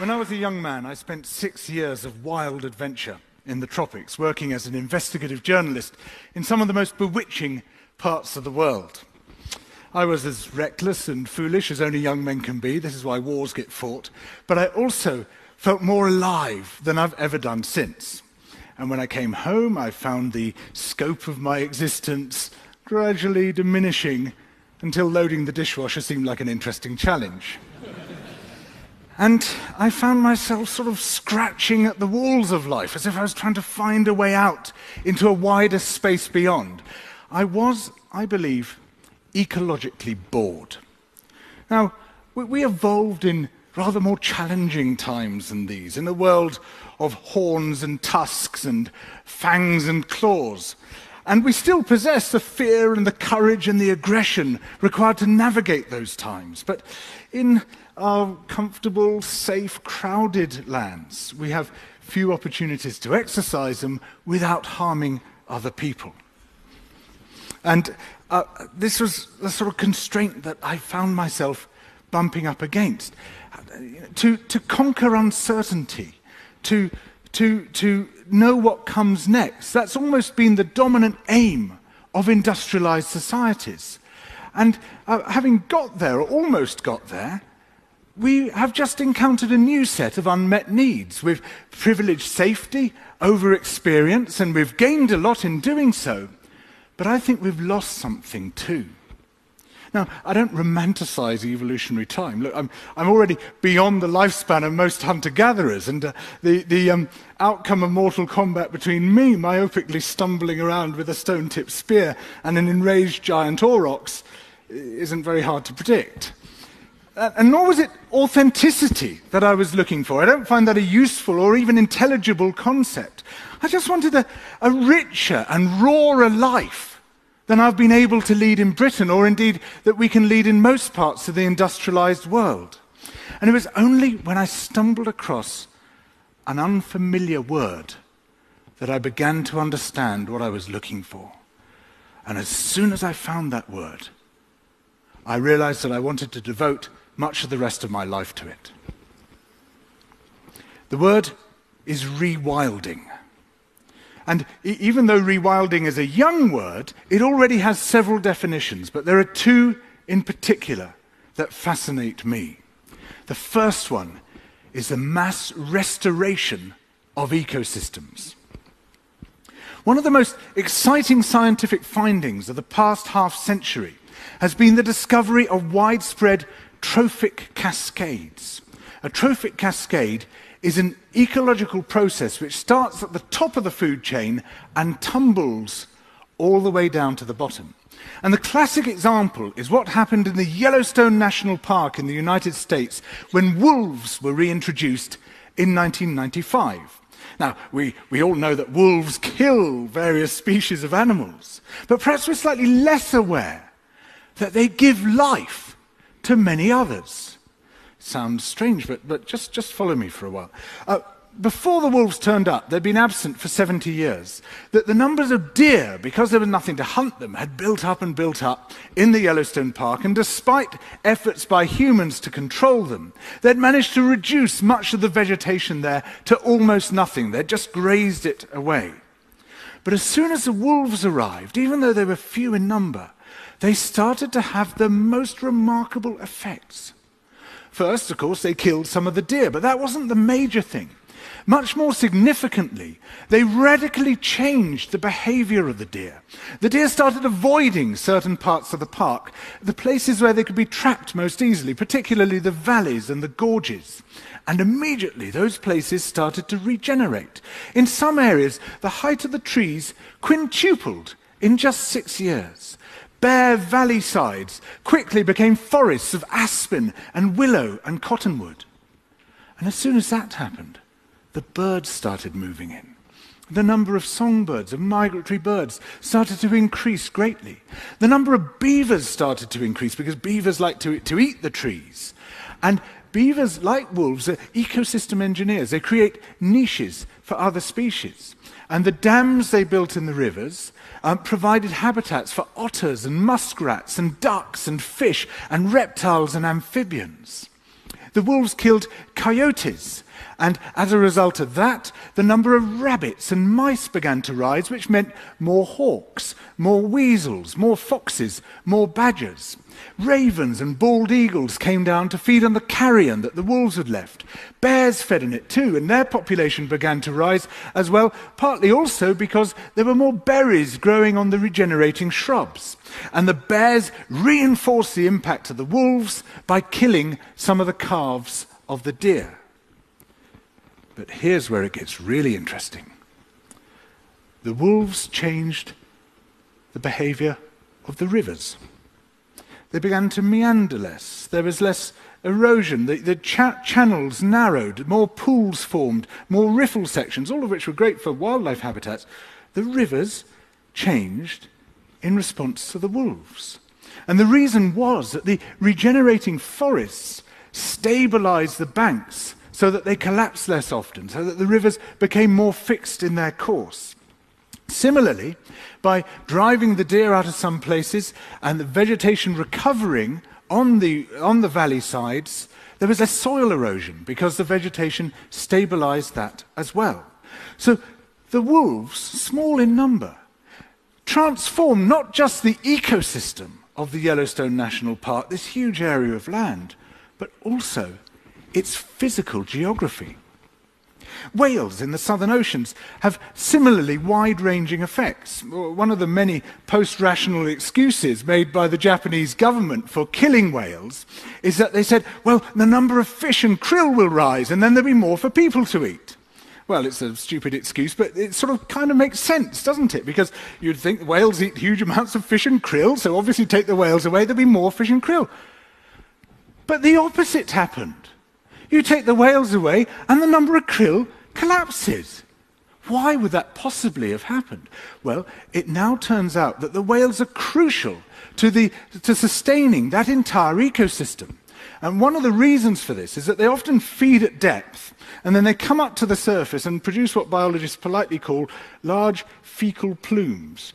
When I was a young man, I spent six years of wild adventure in the tropics, working as an investigative journalist in some of the most bewitching parts of the world. I was as reckless and foolish as only young men can be. This is why wars get fought. But I also felt more alive than I've ever done since. And when I came home, I found the scope of my existence gradually diminishing until loading the dishwasher seemed like an interesting challenge. And I found myself sort of scratching at the walls of life as if I was trying to find a way out into a wider space beyond. I was, I believe, ecologically bored. Now, we evolved in rather more challenging times than these, in a world of horns and tusks and fangs and claws. And we still possess the fear and the courage and the aggression required to navigate those times. But in our comfortable, safe, crowded lands, we have few opportunities to exercise them without harming other people. And uh, this was the sort of constraint that I found myself bumping up against. To, to conquer uncertainty, to, to, to know what comes next, that's almost been the dominant aim of industrialized societies. And uh, having got there, or almost got there, we have just encountered a new set of unmet needs. We've privileged safety over experience, and we've gained a lot in doing so. But I think we've lost something too. Now, I don't romanticize evolutionary time. Look, I'm, I'm already beyond the lifespan of most hunter gatherers, and uh, the, the um, outcome of mortal combat between me, myopically stumbling around with a stone tipped spear, and an enraged giant aurochs isn't very hard to predict. Uh, and nor was it authenticity that I was looking for. I don't find that a useful or even intelligible concept. I just wanted a, a richer and rawer life than I've been able to lead in Britain, or indeed that we can lead in most parts of the industrialized world. And it was only when I stumbled across an unfamiliar word that I began to understand what I was looking for. And as soon as I found that word, I realized that I wanted to devote much of the rest of my life to it. The word is rewilding. And even though rewilding is a young word, it already has several definitions, but there are two in particular that fascinate me. The first one is the mass restoration of ecosystems. One of the most exciting scientific findings of the past half century has been the discovery of widespread trophic cascades. A trophic cascade is an ecological process which starts at the top of the food chain and tumbles all the way down to the bottom. And the classic example is what happened in the Yellowstone National Park in the United States when wolves were reintroduced in 1995. Now, we, we all know that wolves kill various species of animals, but perhaps we're slightly less aware that they give life to many others sounds strange, but, but just, just follow me for a while. Uh, before the wolves turned up, they'd been absent for 70 years. That the numbers of deer, because there was nothing to hunt them, had built up and built up in the Yellowstone Park, and despite efforts by humans to control them, they'd managed to reduce much of the vegetation there to almost nothing. They'd just grazed it away. But as soon as the wolves arrived, even though they were few in number, they started to have the most remarkable effects. First, of course, they killed some of the deer, but that wasn't the major thing. Much more significantly, they radically changed the behavior of the deer. The deer started avoiding certain parts of the park, the places where they could be trapped most easily, particularly the valleys and the gorges. And immediately those places started to regenerate. In some areas, the height of the trees quintupled in just six years. Bare valley sides quickly became forests of aspen and willow and cottonwood. And as soon as that happened, the birds started moving in. The number of songbirds, of migratory birds, started to increase greatly. The number of beavers started to increase because beavers like to, to eat the trees. And beavers, like wolves, are ecosystem engineers. They create niches for other species. And the dams they built in the rivers um, provided habitats for otters and muskrats and ducks and fish and reptiles and amphibians. The wolves killed coyotes, and as a result of that, the number of rabbits and mice began to rise, which meant more hawks, more weasels, more foxes, more badgers. Ravens and bald eagles came down to feed on the carrion that the wolves had left. Bears fed on it too, and their population began to rise as well, partly also because there were more berries growing on the regenerating shrubs. And the bears reinforced the impact of the wolves by killing some of the calves of the deer. But here's where it gets really interesting. The wolves changed the behavior of the rivers they began to meander less. There was less erosion. The, the cha- channels narrowed, more pools formed, more riffle sections, all of which were great for wildlife habitats. The rivers changed in response to the wolves. And the reason was that the regenerating forests stabilized the banks so that they collapsed less often, so that the rivers became more fixed in their course. Similarly, by driving the deer out of some places and the vegetation recovering on the, on the valley sides, there was less soil erosion because the vegetation stabilized that as well. So the wolves, small in number, transformed not just the ecosystem of the Yellowstone National Park, this huge area of land, but also its physical geography. Whales in the southern oceans have similarly wide ranging effects. One of the many post rational excuses made by the Japanese government for killing whales is that they said, well, the number of fish and krill will rise and then there'll be more for people to eat. Well, it's a stupid excuse, but it sort of kind of makes sense, doesn't it? Because you'd think whales eat huge amounts of fish and krill, so obviously take the whales away, there'll be more fish and krill. But the opposite happened. You take the whales away, and the number of krill collapses. Why would that possibly have happened? Well, it now turns out that the whales are crucial to, the, to sustaining that entire ecosystem. And one of the reasons for this is that they often feed at depth, and then they come up to the surface and produce what biologists politely call large fecal plumes.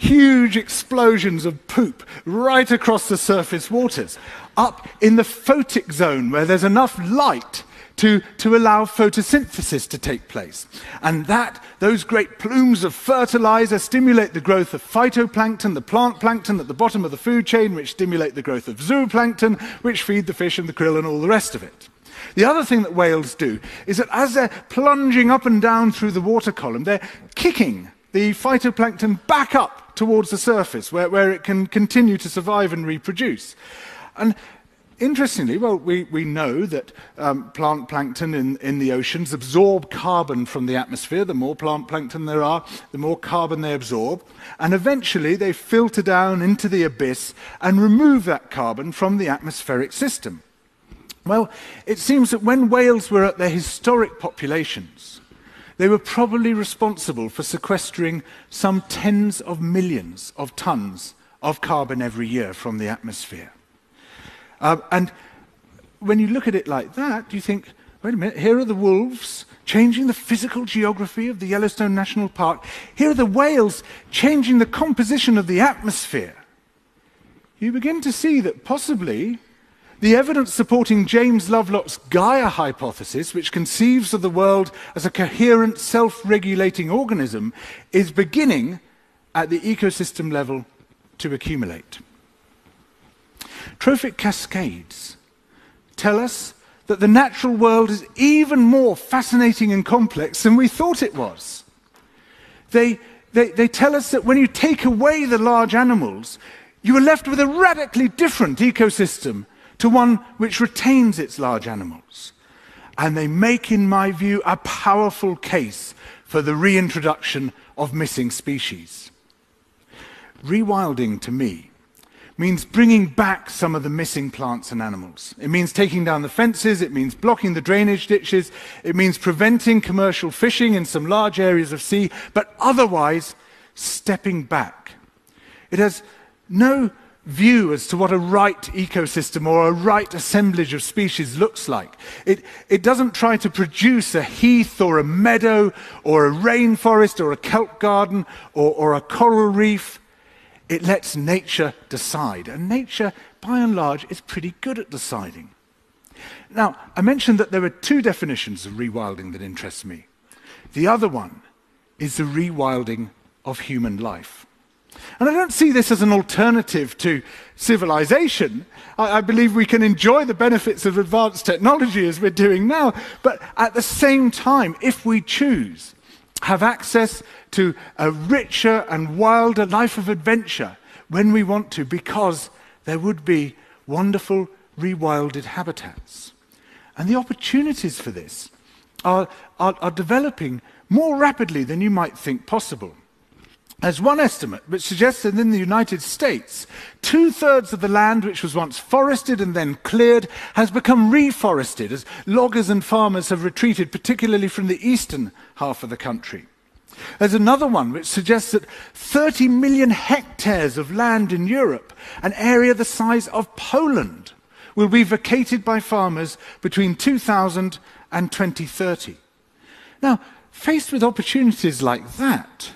Huge explosions of poop right across the surface waters up in the photic zone where there's enough light to, to allow photosynthesis to take place. And that, those great plumes of fertilizer stimulate the growth of phytoplankton, the plant plankton at the bottom of the food chain, which stimulate the growth of zooplankton, which feed the fish and the krill and all the rest of it. The other thing that whales do is that as they're plunging up and down through the water column, they're kicking the phytoplankton back up towards the surface where, where it can continue to survive and reproduce. And interestingly, well, we, we know that um, plant plankton in, in the oceans absorb carbon from the atmosphere. The more plant plankton there are, the more carbon they absorb. And eventually they filter down into the abyss and remove that carbon from the atmospheric system. Well, it seems that when whales were at their historic populations, they were probably responsible for sequestering some tens of millions of tons of carbon every year from the atmosphere. Um, and when you look at it like that, you think, wait a minute, here are the wolves changing the physical geography of the Yellowstone National Park. Here are the whales changing the composition of the atmosphere. You begin to see that possibly the evidence supporting James Lovelock's Gaia hypothesis, which conceives of the world as a coherent, self regulating organism, is beginning at the ecosystem level to accumulate. Trophic cascades tell us that the natural world is even more fascinating and complex than we thought it was. They, they, they tell us that when you take away the large animals, you are left with a radically different ecosystem to one which retains its large animals. And they make, in my view, a powerful case for the reintroduction of missing species. Rewilding, to me, means bringing back some of the missing plants and animals. It means taking down the fences, it means blocking the drainage ditches, it means preventing commercial fishing in some large areas of sea, but otherwise stepping back. It has no view as to what a right ecosystem or a right assemblage of species looks like. It, it doesn't try to produce a heath or a meadow or a rainforest or a kelp garden or, or a coral reef. It lets nature decide. And nature, by and large, is pretty good at deciding. Now, I mentioned that there are two definitions of rewilding that interest me. The other one is the rewilding of human life. And I don't see this as an alternative to civilization. I, I, believe we can enjoy the benefits of advanced technology as we're doing now, but at the same time, if we choose, have access to a richer and wilder life of adventure when we want to, because there would be wonderful rewilded habitats. And the opportunities for this are, are, are developing more rapidly than you might think possible. There's one estimate which suggests that in the United States, two thirds of the land which was once forested and then cleared has become reforested as loggers and farmers have retreated, particularly from the eastern half of the country. There's another one which suggests that 30 million hectares of land in Europe, an area the size of Poland, will be vacated by farmers between 2000 and 2030. Now, faced with opportunities like that,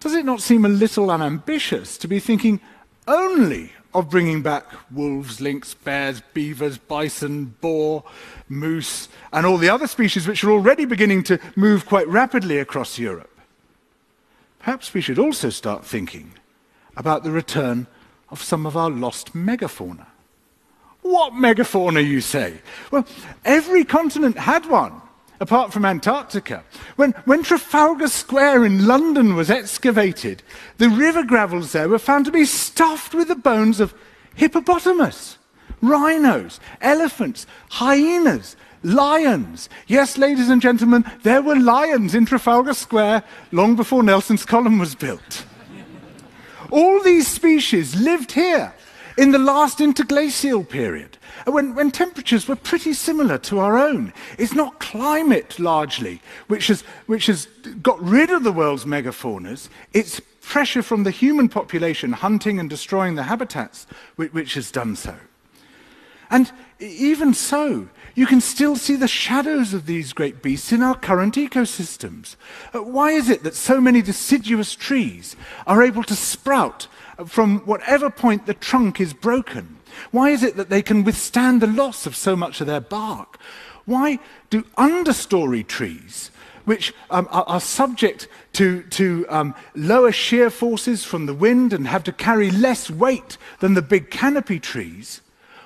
does it not seem a little unambitious to be thinking only of bringing back wolves, lynx, bears, beavers, bison, boar, moose, and all the other species which are already beginning to move quite rapidly across Europe? Perhaps we should also start thinking about the return of some of our lost megafauna. What megafauna, you say? Well, every continent had one apart from Antarctica. When, when Trafalgar Square in London was excavated, the river gravels there were found to be stuffed with the bones of hippopotamus, rhinos, elephants, hyenas, lions. Yes, ladies and gentlemen, there were lions in Trafalgar Square long before Nelson's column was built. All these species lived here in the last interglacial period, when, when temperatures were pretty similar to our own. It's not climate largely which has, which has got rid of the world's megafaunas, it's pressure from the human population hunting and destroying the habitats which, which has done so. And even so, you can still see the shadows of these great beasts in our current ecosystems. Uh, why is it that so many deciduous trees are able to sprout from whatever point the trunk is broken? Why is it that they can withstand the loss of so much of their bark? Why do understory trees, which um, are, are, subject to, to um, lower shear forces from the wind and have to carry less weight than the big canopy trees,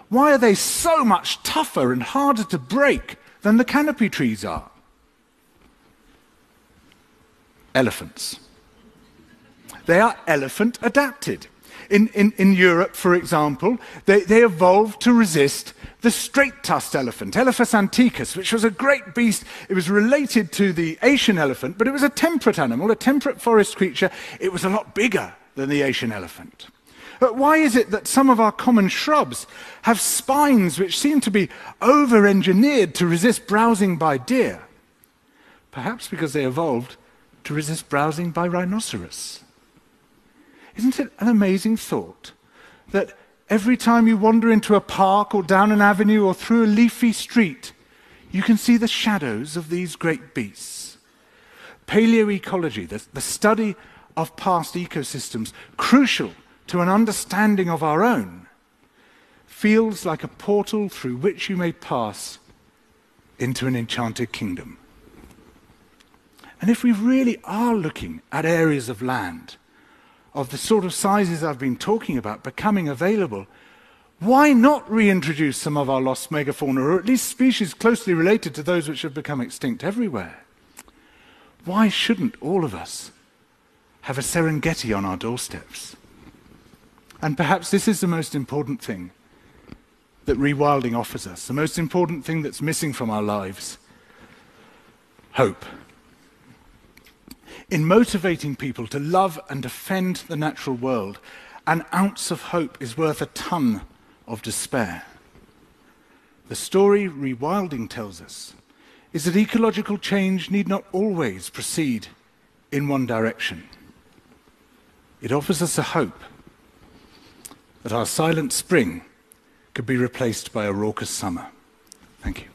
why are they so much tougher and harder to break than the canopy trees are? Elephants. They are elephant adapted. In, in, in Europe, for example, they, they evolved to resist the straight-tusked elephant, Elephas antiquus, which was a great beast. It was related to the Asian elephant, but it was a temperate animal, a temperate forest creature. It was a lot bigger than the Asian elephant. But why is it that some of our common shrubs have spines which seem to be over engineered to resist browsing by deer? Perhaps because they evolved to resist browsing by rhinoceros. Isn't it an amazing thought that every time you wander into a park or down an avenue or through a leafy street, you can see the shadows of these great beasts? Paleoecology, the, the study of past ecosystems, crucial to an understanding of our own, feels like a portal through which you may pass into an enchanted kingdom. And if we really are looking at areas of land of the sort of sizes I've been talking about becoming available, why not reintroduce some of our lost megafauna, or at least species closely related to those which have become extinct everywhere? Why shouldn't all of us have a Serengeti on our doorsteps? And perhaps this is the most important thing that rewilding offers us, the most important thing that's missing from our lives hope in motivating people to love and defend the natural world, an ounce of hope is worth a ton of despair. The story rewilding tells us is that ecological change need not always proceed in one direction. It offers us a hope that our silent spring could be replaced by a raucous summer. Thank you.